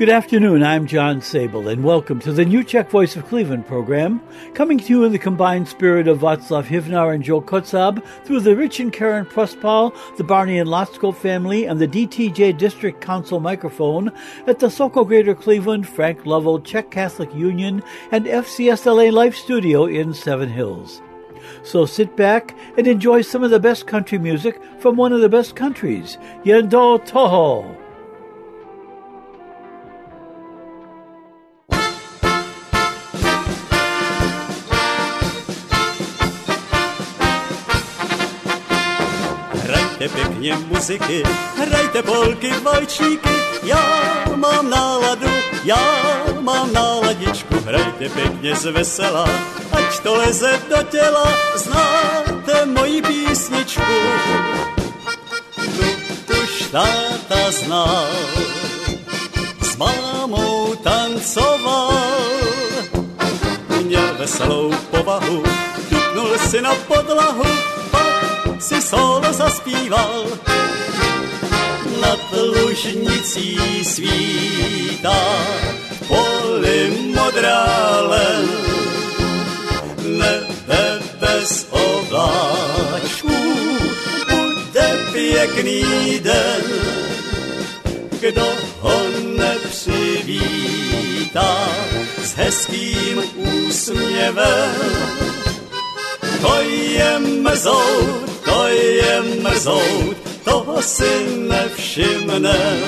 Good afternoon, I'm John Sabol, and welcome to the new Czech Voice of Cleveland program, coming to you in the combined spirit of Václav Hivnar and Joe Kotzab through the Rich and Karen Prospal, the Barney and Lotsko family, and the DTJ District Council microphone at the Sokol Greater Cleveland, Frank Lovell Czech Catholic Union, and FCSLA Life Studio in Seven Hills. So sit back and enjoy some of the best country music from one of the best countries, Yendo Toho. Hrajte pěkně muziky, hrajte polky, valčíky, já mám náladu, já mám náladičku, hrajte pěkně z vesela, ať to leze do těla, znáte moji písničku. Tu, tuž táta znal, s mámou tancoval, měl veselou povahu, dupnul si na podlahu, si solo zaspíval. Nad lužnicí svítá poli modrá len, nebe bez obláčků, bude pěkný den, kdo ho nepřivítá s hezkým úsměvem. To je mrzout, to je mrzout, toho si nevšimnem.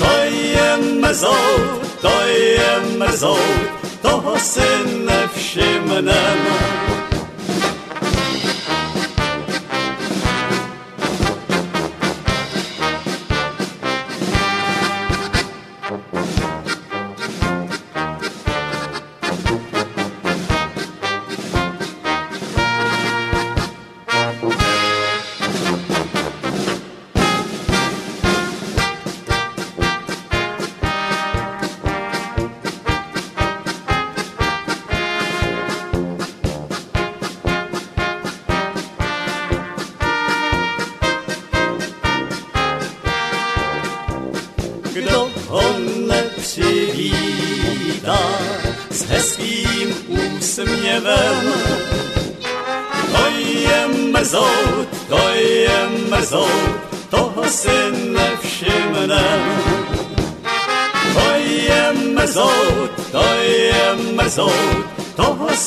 To je mrzout, to je mrzout, toho si nevšimnem.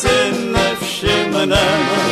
Toho si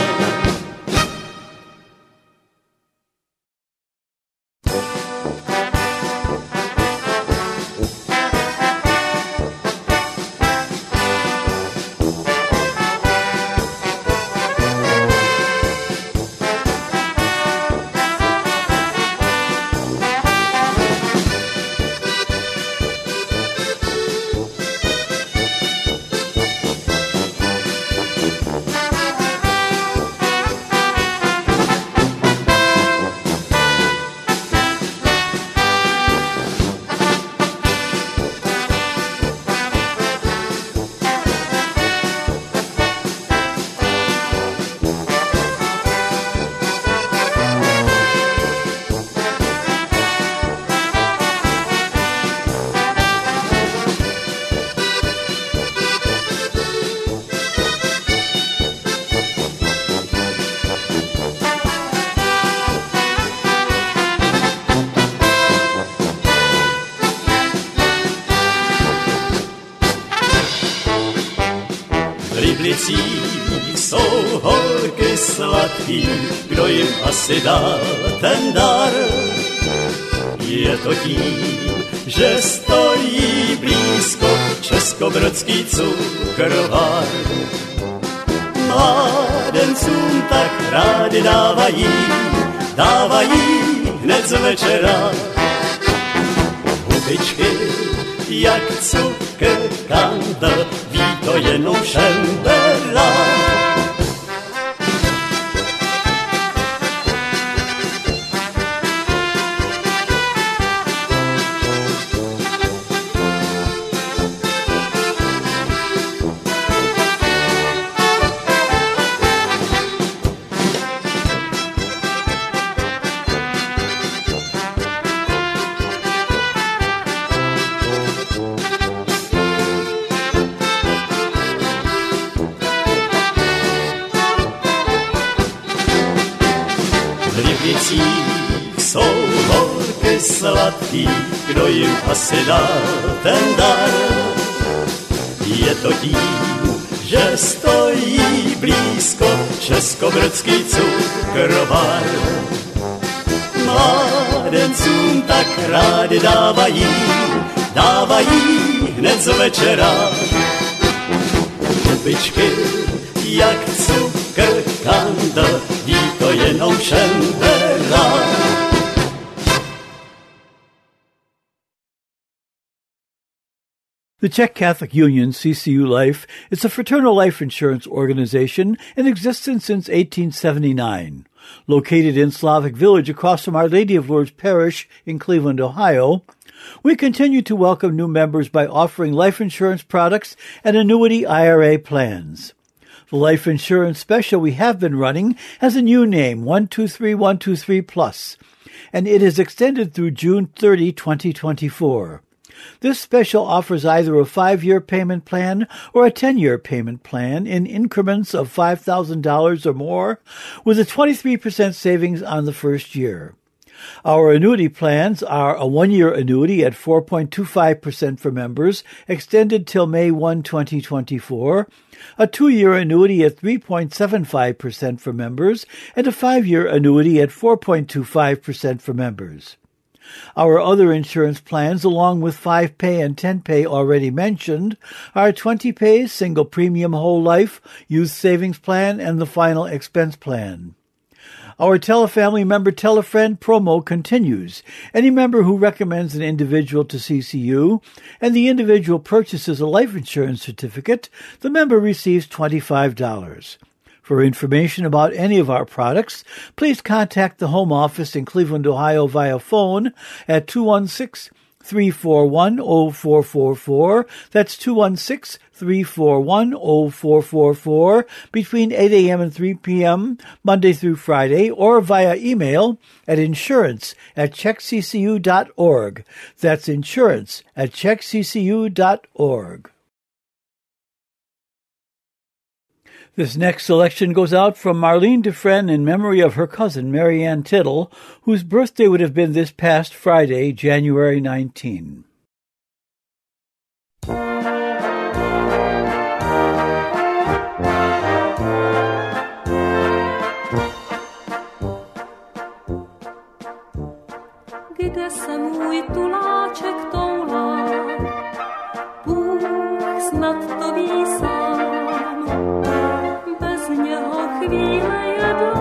asi dá ten dar. Je to tím, že stojí blízko českobrodský cukrovar. Mládencům tak rádi dávají, dávají hned z večera. Hubičky, jak cukr kandel, ví to jenom šembera. sladký, asi dá ten dar. Je to tím, že stojí blízko českobrdský cukrovar. Mládencům tak rádi dávají, dávají hned z večera. Kupičky, jak cukr kandl, ví to jenom šembera. The Czech Catholic Union, CCU Life, is a fraternal life insurance organization in existence since 1879. Located in Slavic Village across from Our Lady of Lourdes Parish in Cleveland, Ohio, we continue to welcome new members by offering life insurance products and annuity IRA plans. The life insurance special we have been running has a new name, 123123 Plus, and it is extended through June 30, 2024. This special offers either a five-year payment plan or a 10-year payment plan in increments of $5,000 or more with a 23% savings on the first year. Our annuity plans are a one-year annuity at 4.25% for members, extended till May 1, 2024, a two-year annuity at 3.75% for members, and a five-year annuity at 4.25% for members. Our other insurance plans, along with 5 pay and 10 pay already mentioned, are 20 pay, single premium whole life, youth savings plan, and the final expense plan. Our Telefamily Member Tell a Friend promo continues. Any member who recommends an individual to CCU and the individual purchases a life insurance certificate, the member receives $25. For information about any of our products, please contact the Home Office in Cleveland, Ohio via phone at 216 341 0444. That's 216 341 0444 between 8 a.m. and 3 p.m. Monday through Friday or via email at insurance at czechccu.org. That's insurance at czechccu.org. This next selection goes out from Marlene Dufresne in memory of her cousin Marianne Tittle, whose birthday would have been this past Friday, January 19. Chvíle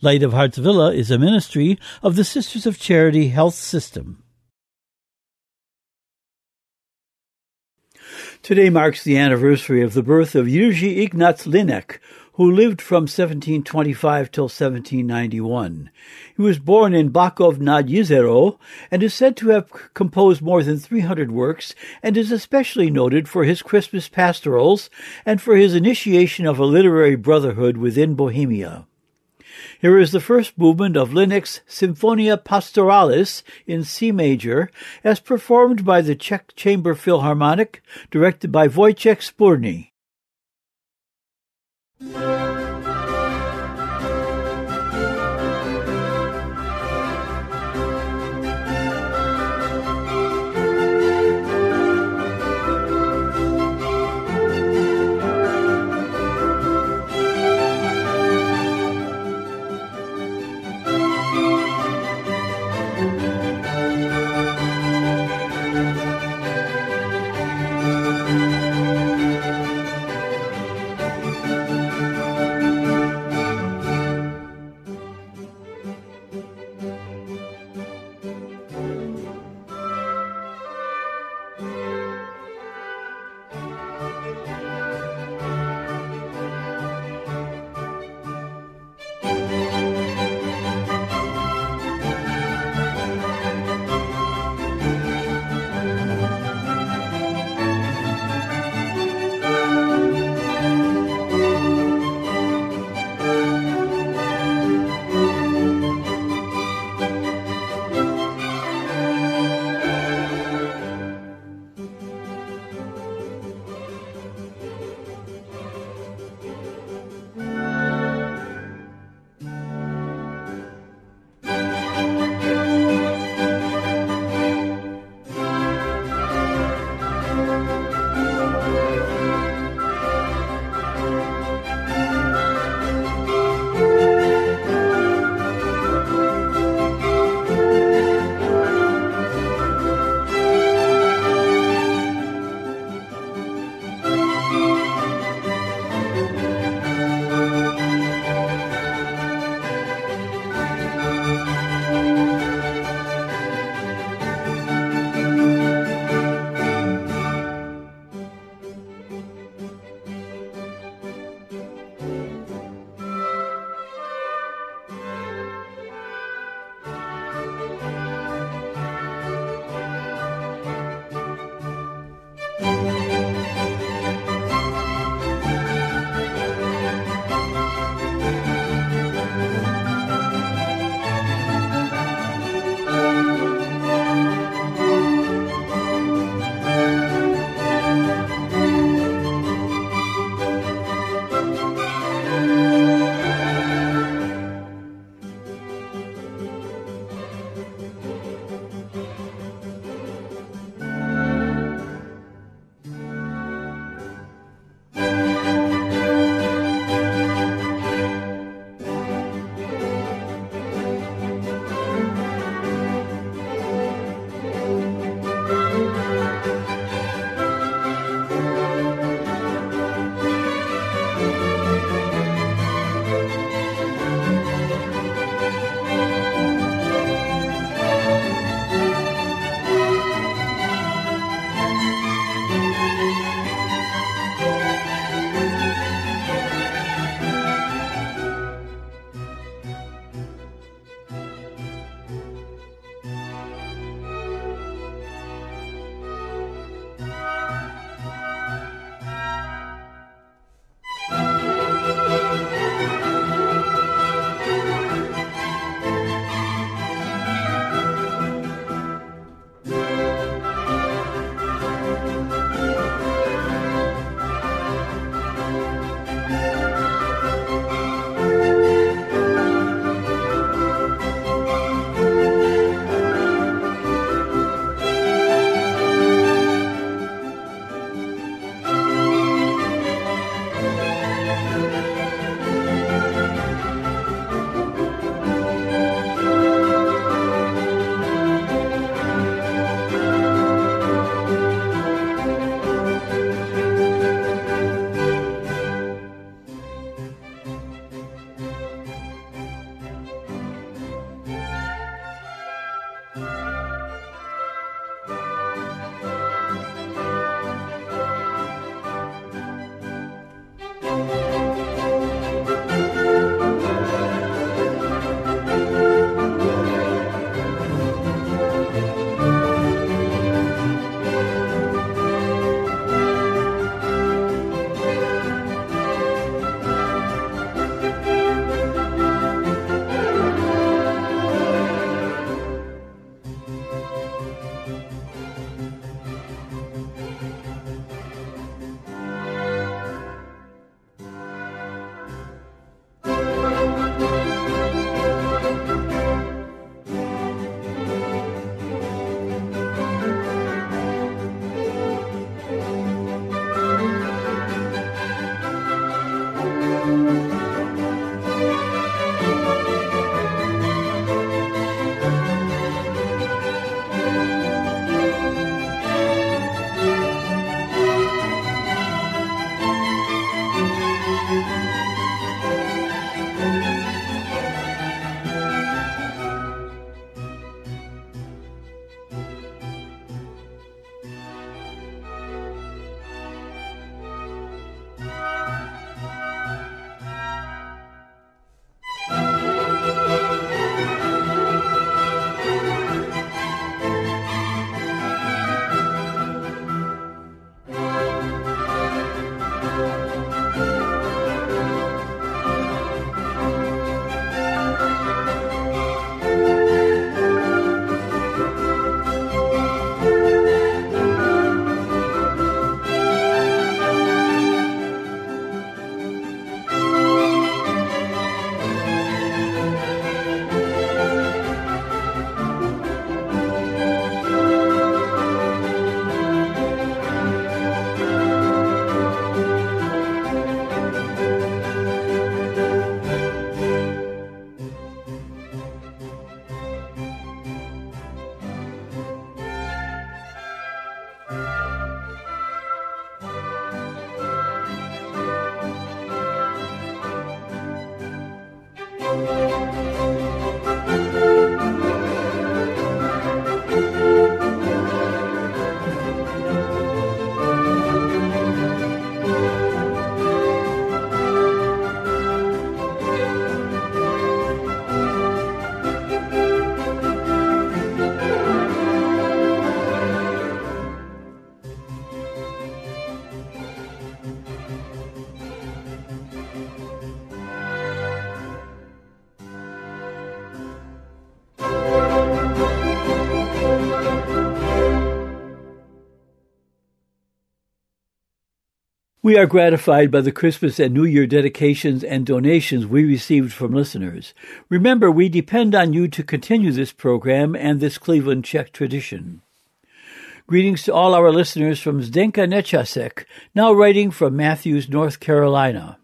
Light of Hearts Villa is a ministry of the Sisters of Charity Health System. Today marks the anniversary of the birth of Jerzy Ignaz Linek, who lived from 1725 till 1791. He was born in Bakov nad Jezero and is said to have composed more than 300 works and is especially noted for his Christmas pastorals and for his initiation of a literary brotherhood within Bohemia. Here is the first movement of Linek's Symphonia Pastoralis in C major, as performed by the Czech Chamber Philharmonic, directed by Vojtěch Spurný. We are gratified by the Christmas and New Year dedications and donations we received from listeners. Remember, we depend on you to continue this program and this Cleveland Czech tradition. Greetings to all our listeners from Zdenka Nechasek, now writing from Matthews, North Carolina.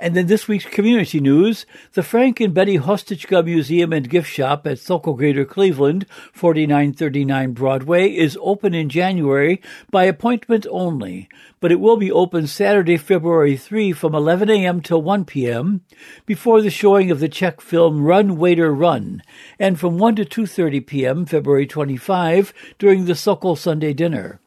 And in this week's community news, the Frank and Betty Hostichka Museum and Gift Shop at Sokol Greater Cleveland, 4939 Broadway, is open in January by appointment only, but it will be open Saturday, February 3 from 11 a.m. till 1 p.m. before the showing of the Czech film Run Waiter Run, and from 1 to 2.30 p.m. February 25 during the Sokol Sunday dinner.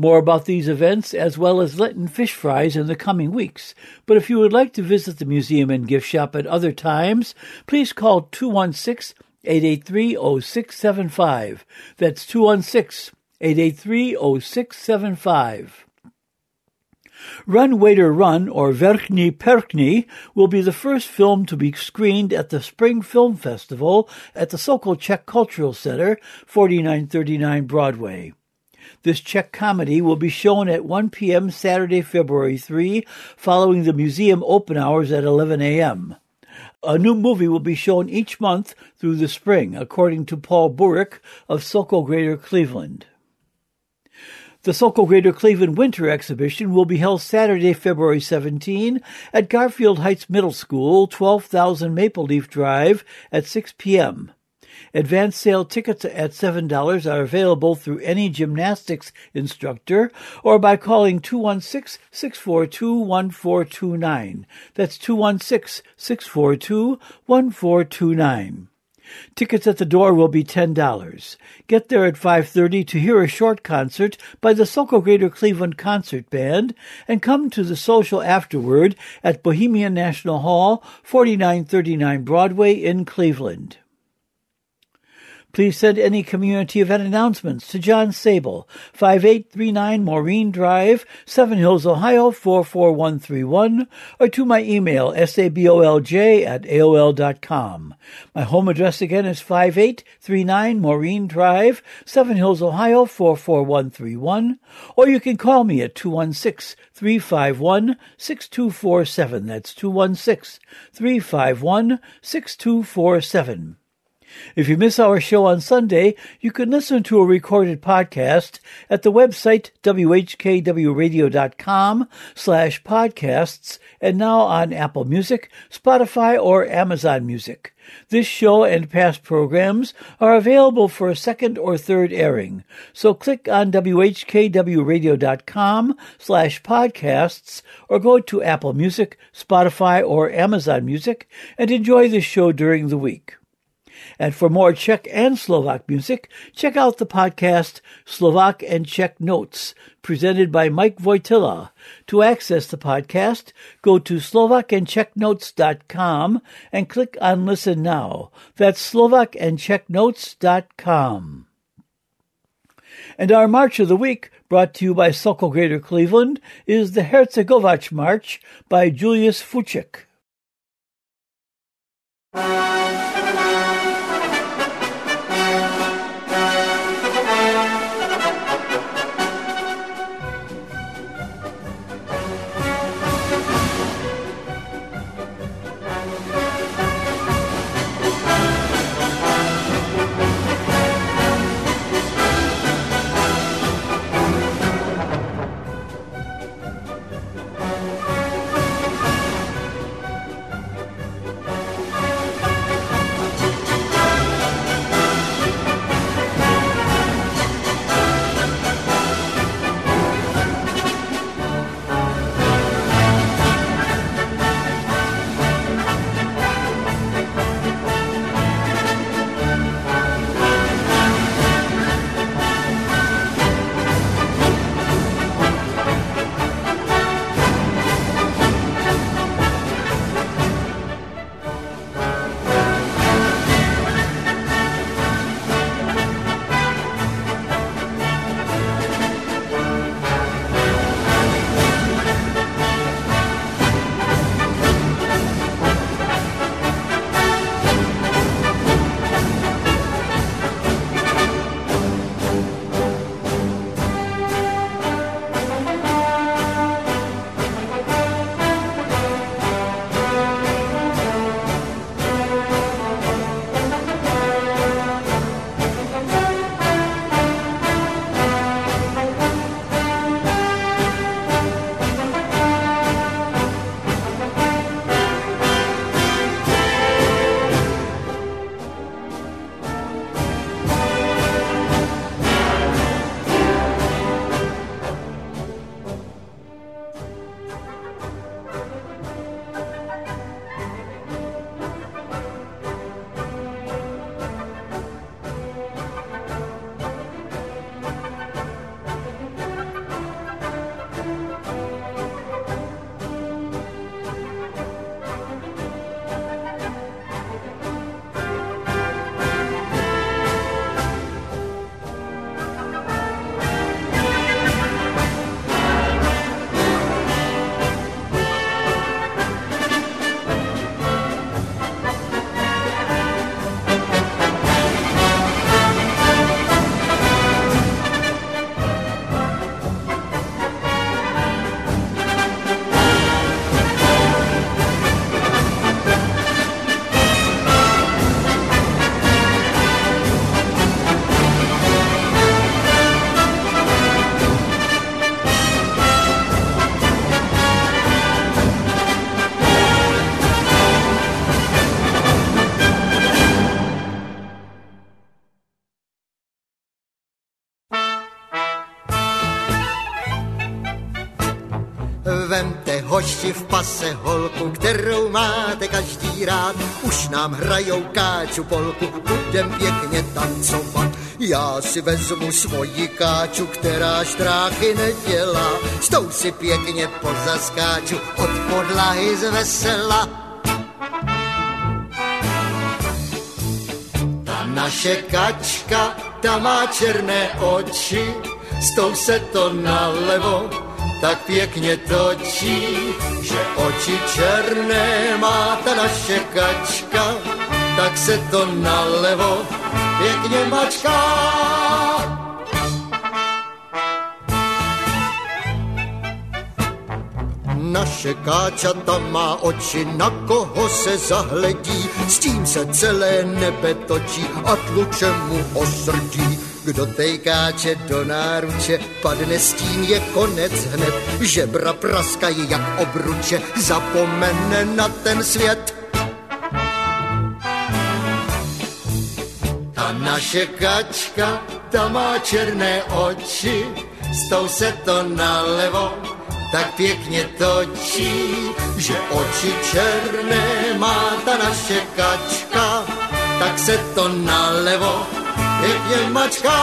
More about these events as well as Lenten fish fries in the coming weeks. But if you would like to visit the museum and gift shop at other times, please call 216 883 0675. That's 216 883 0675. Run Waiter Run, or Vrchní prchni, will be the first film to be screened at the Spring Film Festival at the Sokol Czech Cultural Center, 4939 Broadway. This Czech comedy will be shown at 1 p.m. Saturday, February 3, following the museum open hours at 11 a.m. A new movie will be shown each month through the spring, according to Paul Burick of Sokol Greater Cleveland. The Sokol Greater Cleveland Winter Exhibition will be held Saturday, February 17 at Garfield Heights Middle School, 12,000 Maple Leaf Drive at 6 p.m. Advance sale tickets at $7 are available through any gymnastics instructor or by calling 216-642-1429. That's 216-642-1429. Tickets at the door will be $10. Get there at 5:30 to hear a short concert by the Sokol Greater Cleveland Concert Band and come to the social afterward at Bohemian National Hall, 4939 Broadway in Cleveland. Please send any community event announcements to John Sabol, 5839 Maureen Drive, Seven Hills, Ohio 44131, or to my email, sabolj at aol.com. My home address again is 5839 Maureen Drive, Seven Hills, Ohio 44131, or you can call me at 216 351 6247. That's 216 351 6247. If you miss our show on Sunday, you can listen to a recorded podcast at the website whkwradio.com slash podcasts and now on Apple Music, Spotify, or Amazon Music. This show and past programs are available for a second or third airing. So click on whkwradio.com slash podcasts or go to Apple Music, Spotify, or Amazon Music and enjoy the show during the week. And for more Czech and Slovak music, check out the podcast Slovak and Czech Notes, presented by Mike Wojtyla. To access the podcast, go to slovakandczechnotes.com and click on Listen Now. That's slovakandczechnotes.com. And our March of the Week, brought to you by Sokol Greater Cleveland, is the Herzegovac March by Julius Fučík. Pase holku, kterou máte každý rád. Už nám hrajou káču polku, budem pěkně tancovat. Já si vezmu svoji káču, která štráchy nedělá. S tou si pěkně pozaskáču od podlahy z vesela. Ta naše kačka, ta má černé oči, s tou se to nalevo tak pěkně točí, že oči černé má ta naše kačka, tak se to nalevo pěkně mačká. Naše káčata má oči, na koho se zahledí, s tím se celé nebe točí a tluče mu osrdí. Kdo tej káče do náruče, padne s tím je konec hned. Žebra praskají jak obruče, zapomene na ten svět. Ta naše kačka, ta má černé oči, s tou se to nalevo tak pěkně točí, že oči černé má ta naše kačka, tak se to nalevo pěkně mačká.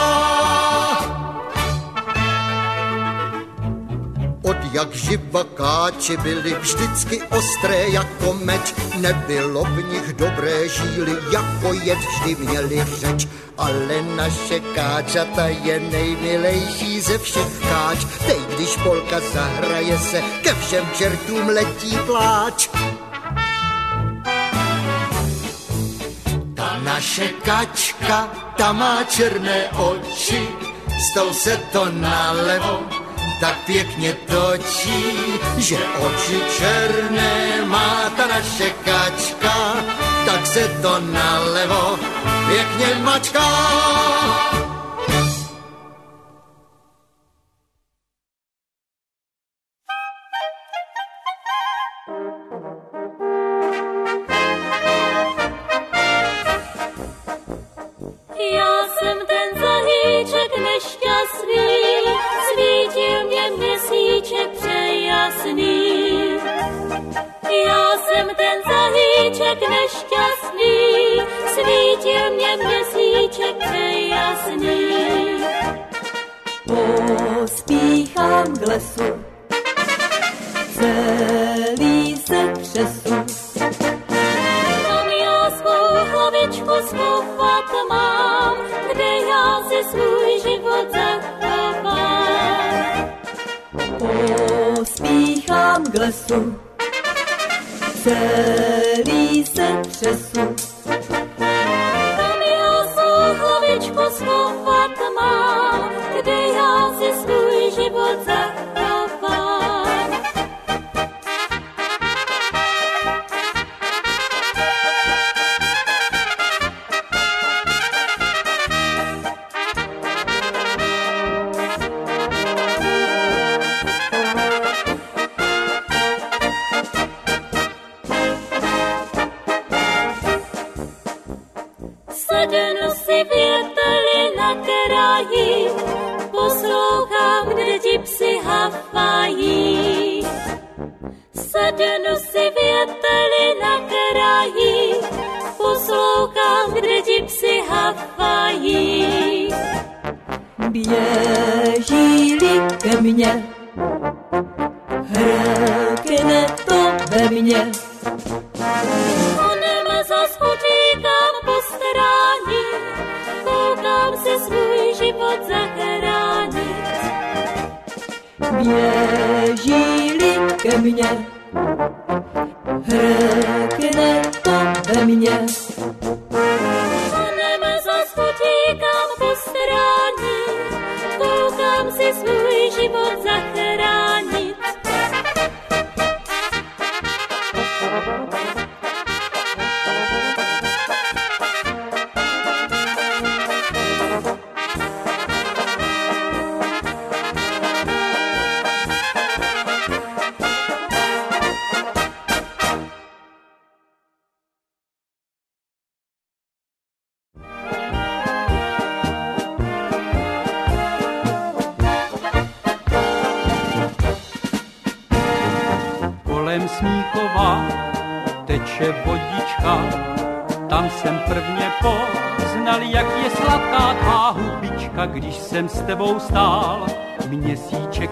Od jak živa káči byly vždycky ostré jako meč, nebylo v nich dobré žíly, jako je vždy měli řeč. Ale naše káčata je nejmilejší ze všech káč, teď když polka zahraje se, ke všem čertům letí pláč. Naše kačka, ta má černé oči, s tou se to nalevo tak pěkně točí, že oči černé má ta naše kačka, tak se to nalevo pěkně mačká. Přejasný. Pospíchám k lesu, celý se třesu. Tam já svou hlavičku schovat mám, kde já si svůj život zachovám. Pospíchám k lesu, celý se třesu. Sednu si věteli na kraji, poslouchám, kde ti psi hafají.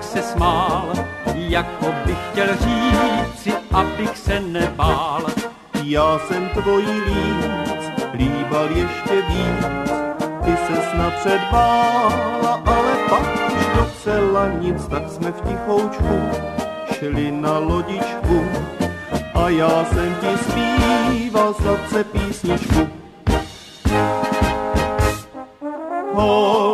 Se smál, jako bych chtěl říci, abych se nebál. Já jsem tvojí líc, líbal ještě víc, ty se napřed bála, ale pak už docela nic, tak jsme v tichoučku šli na lodičku a já jsem ti zpíval sladce písničku. Holčičko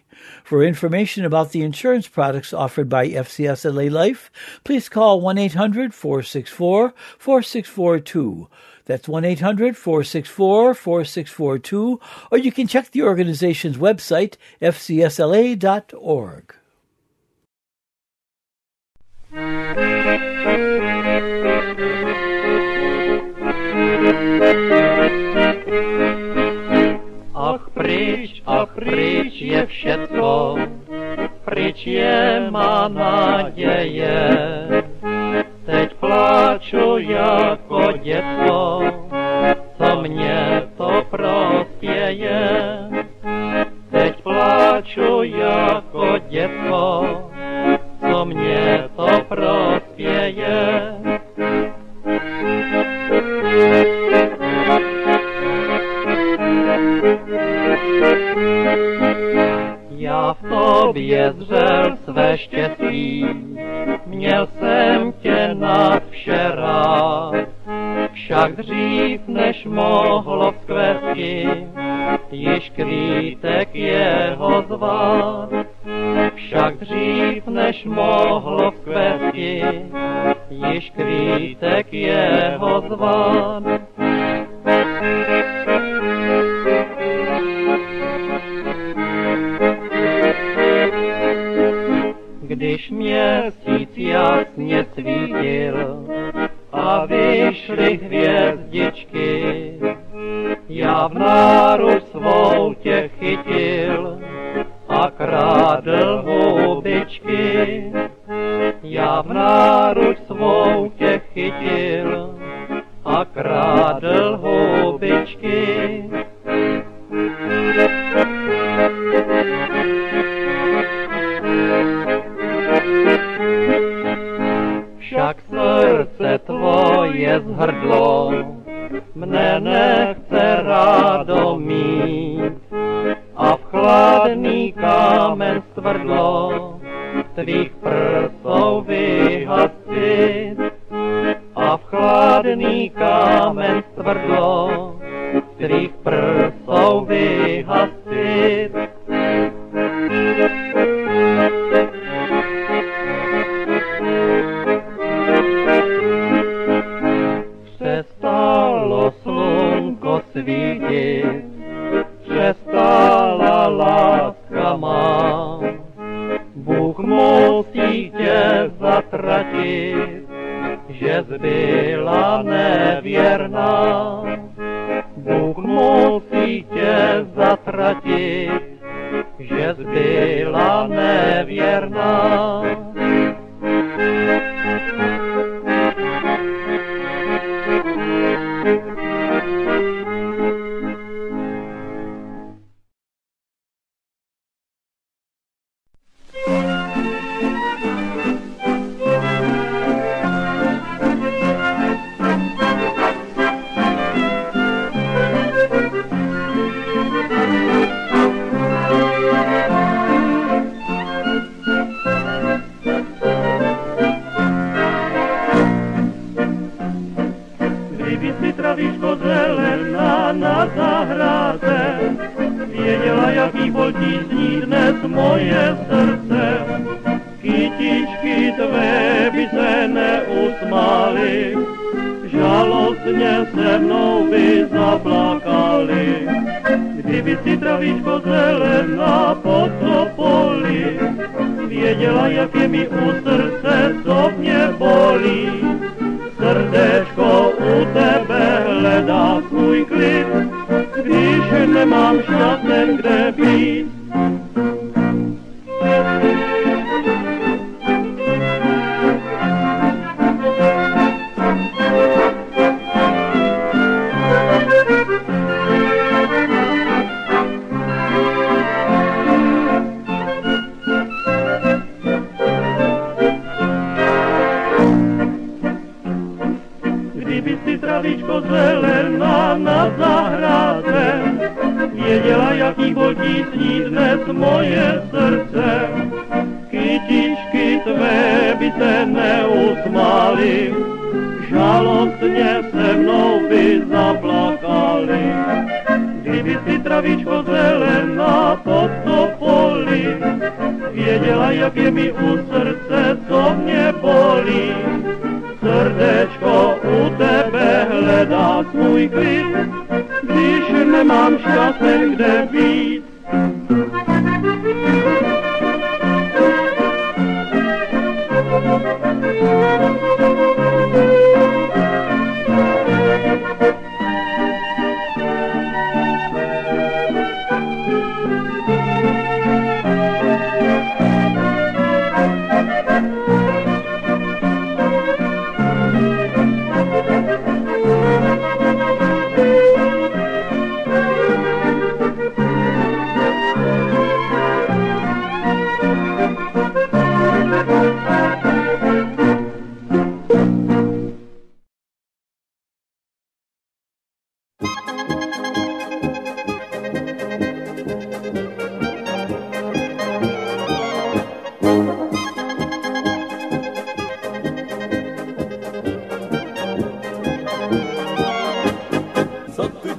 For information about the insurance products offered by FCSLA Life, please call 1-800-464-4642. That's 1-800-464-4642, or you can check the organization's website, fcsla.org. Ach pryč, ach pryč je všetko, pryč je má naděje. Teď pláču jako děcko,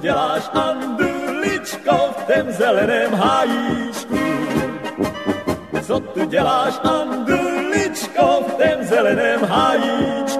děláš anduličko v tem zeleném hájíčku? Co tu děláš anduličko v tem zeleném hájíčku?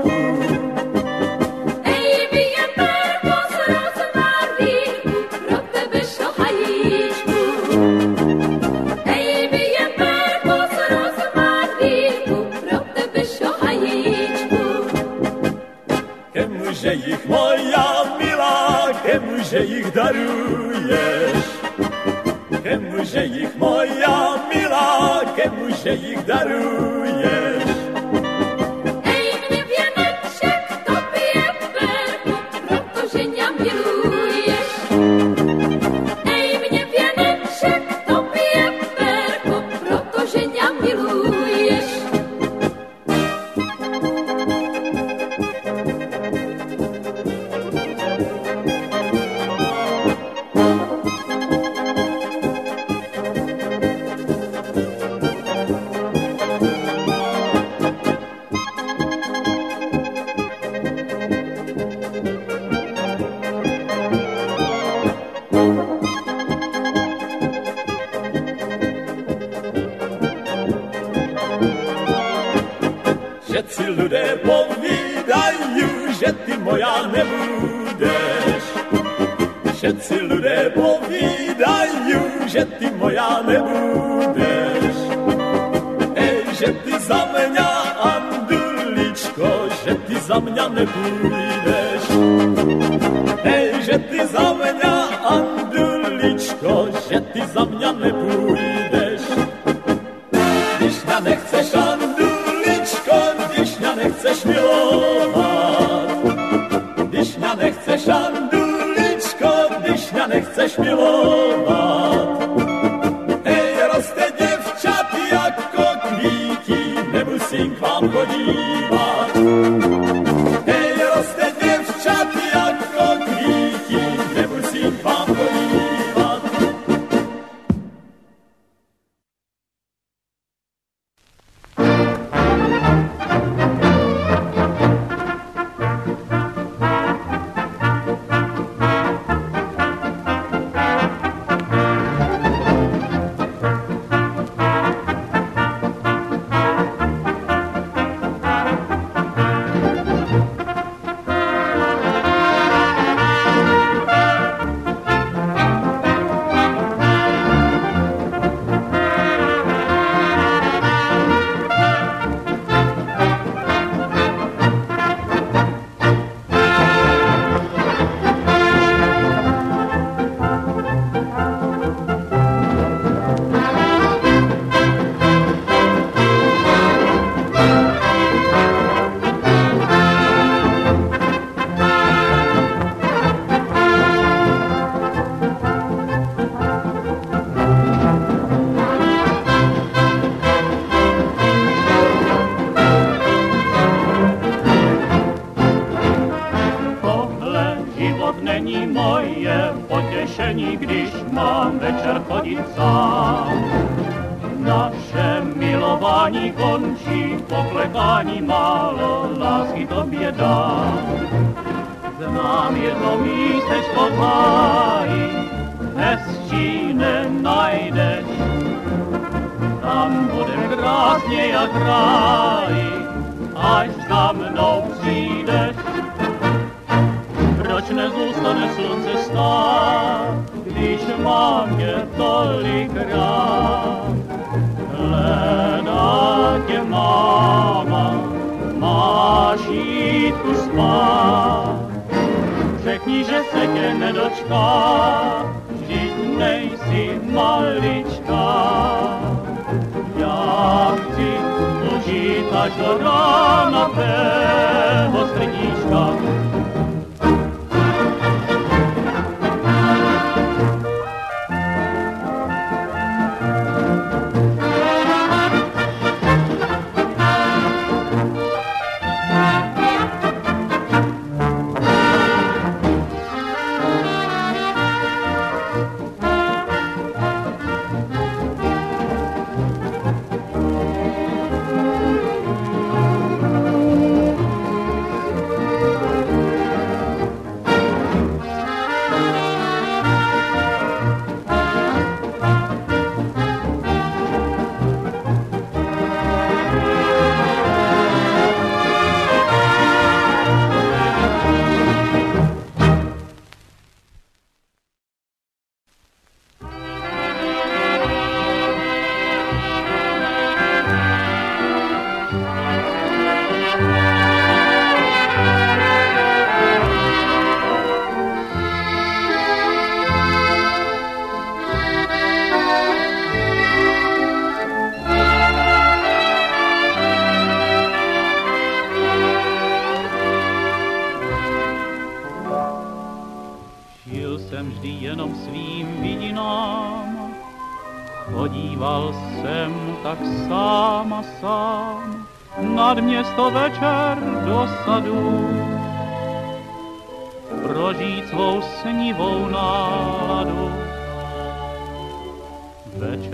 darujesz. Kemuże ich moja mila, kemuże ich darujesz. Milování končí, poklekání málo lásky tobě dám. Znám jedno místečko v háji, hezčí nenajdeš. Tam budem krásně jak ráj, až za mnou přijdeš. Proč nezůstane slunce stát, když mám tě tolik rád? Hledá tě máma, máš jít tu spát. Řekni, že se tě nedočká, vždyť nejsi maličká. Já chci užít až do rána tvého srdíčka.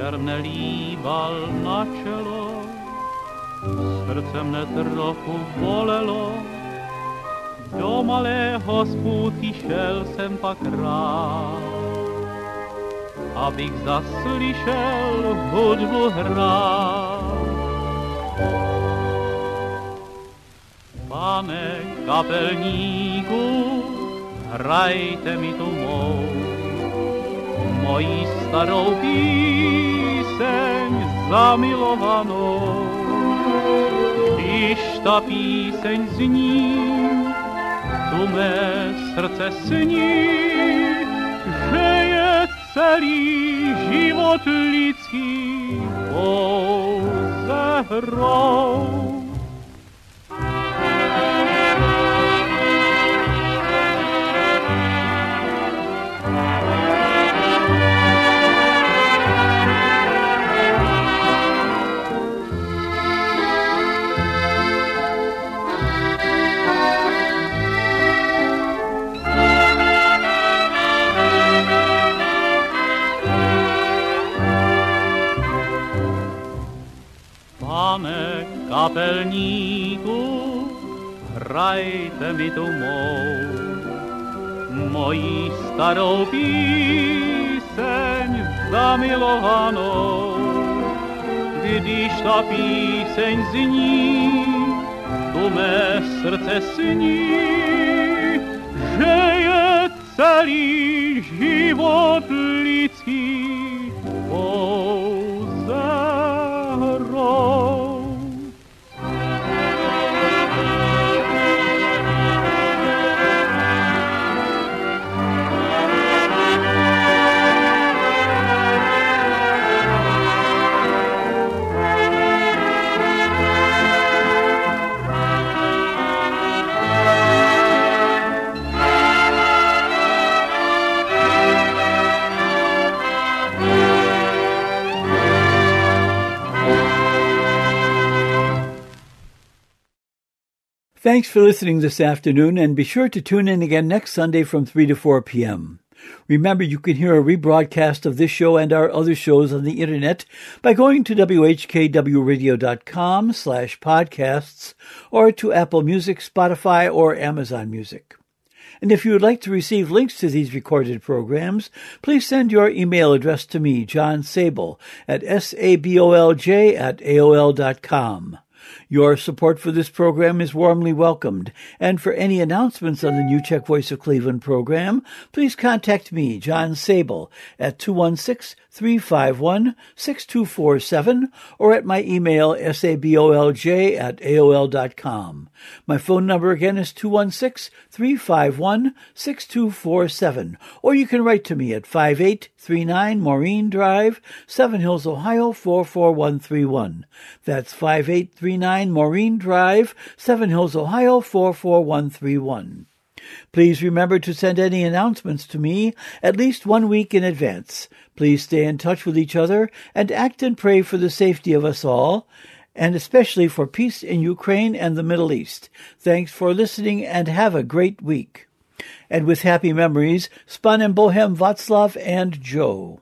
Večer mne líbal na čelo, srdce mne trochu bolelo, do malé hospůdky šel jsem pak rád, abych zaslyšel hudbu hrát. Pane kapelníku, hrajte mi tu mou, mojí starou píseň zamilovanou. Když ta píseň zní, tu mé srdce sní, že je celý život lidský pouze hrou. Kapelníku, hrajte mi tu mou, mojí starou píseň zamilovanou. Když ta píseň zní, tu mé srdce sní, že je celý život lidský Thanks for listening this afternoon, and be sure to tune in again next Sunday from 3 to 4 p.m. Remember, you can hear a rebroadcast of this show and our other shows on the internet by going to whkwradio.com slash podcasts or to Apple Music, Spotify, or Amazon Music. And if you would like to receive links to these recorded programs, please send your email address to me, John Sabol, at sabolj at aol.com. Your support for this program is warmly welcomed, and for any announcements on the New Czech Voice of Cleveland program, please contact me, John Sabol, at 216-351-6247 or at my email sabolj at aol.com. My phone number again is 216-351-6247, or you can write to me at 5839 Maureen Drive, Seven Hills, Ohio 44131. That's 5839 Maureen Drive, Seven Hills, Ohio 44131. Please remember to send any announcements to me at least one week in advance. Please stay in touch with each other and act and pray for the safety of us all, and especially for peace in Ukraine and the Middle East. Thanks for listening and have a great week. And with happy memories, Spun and Bohem Václav and Joe.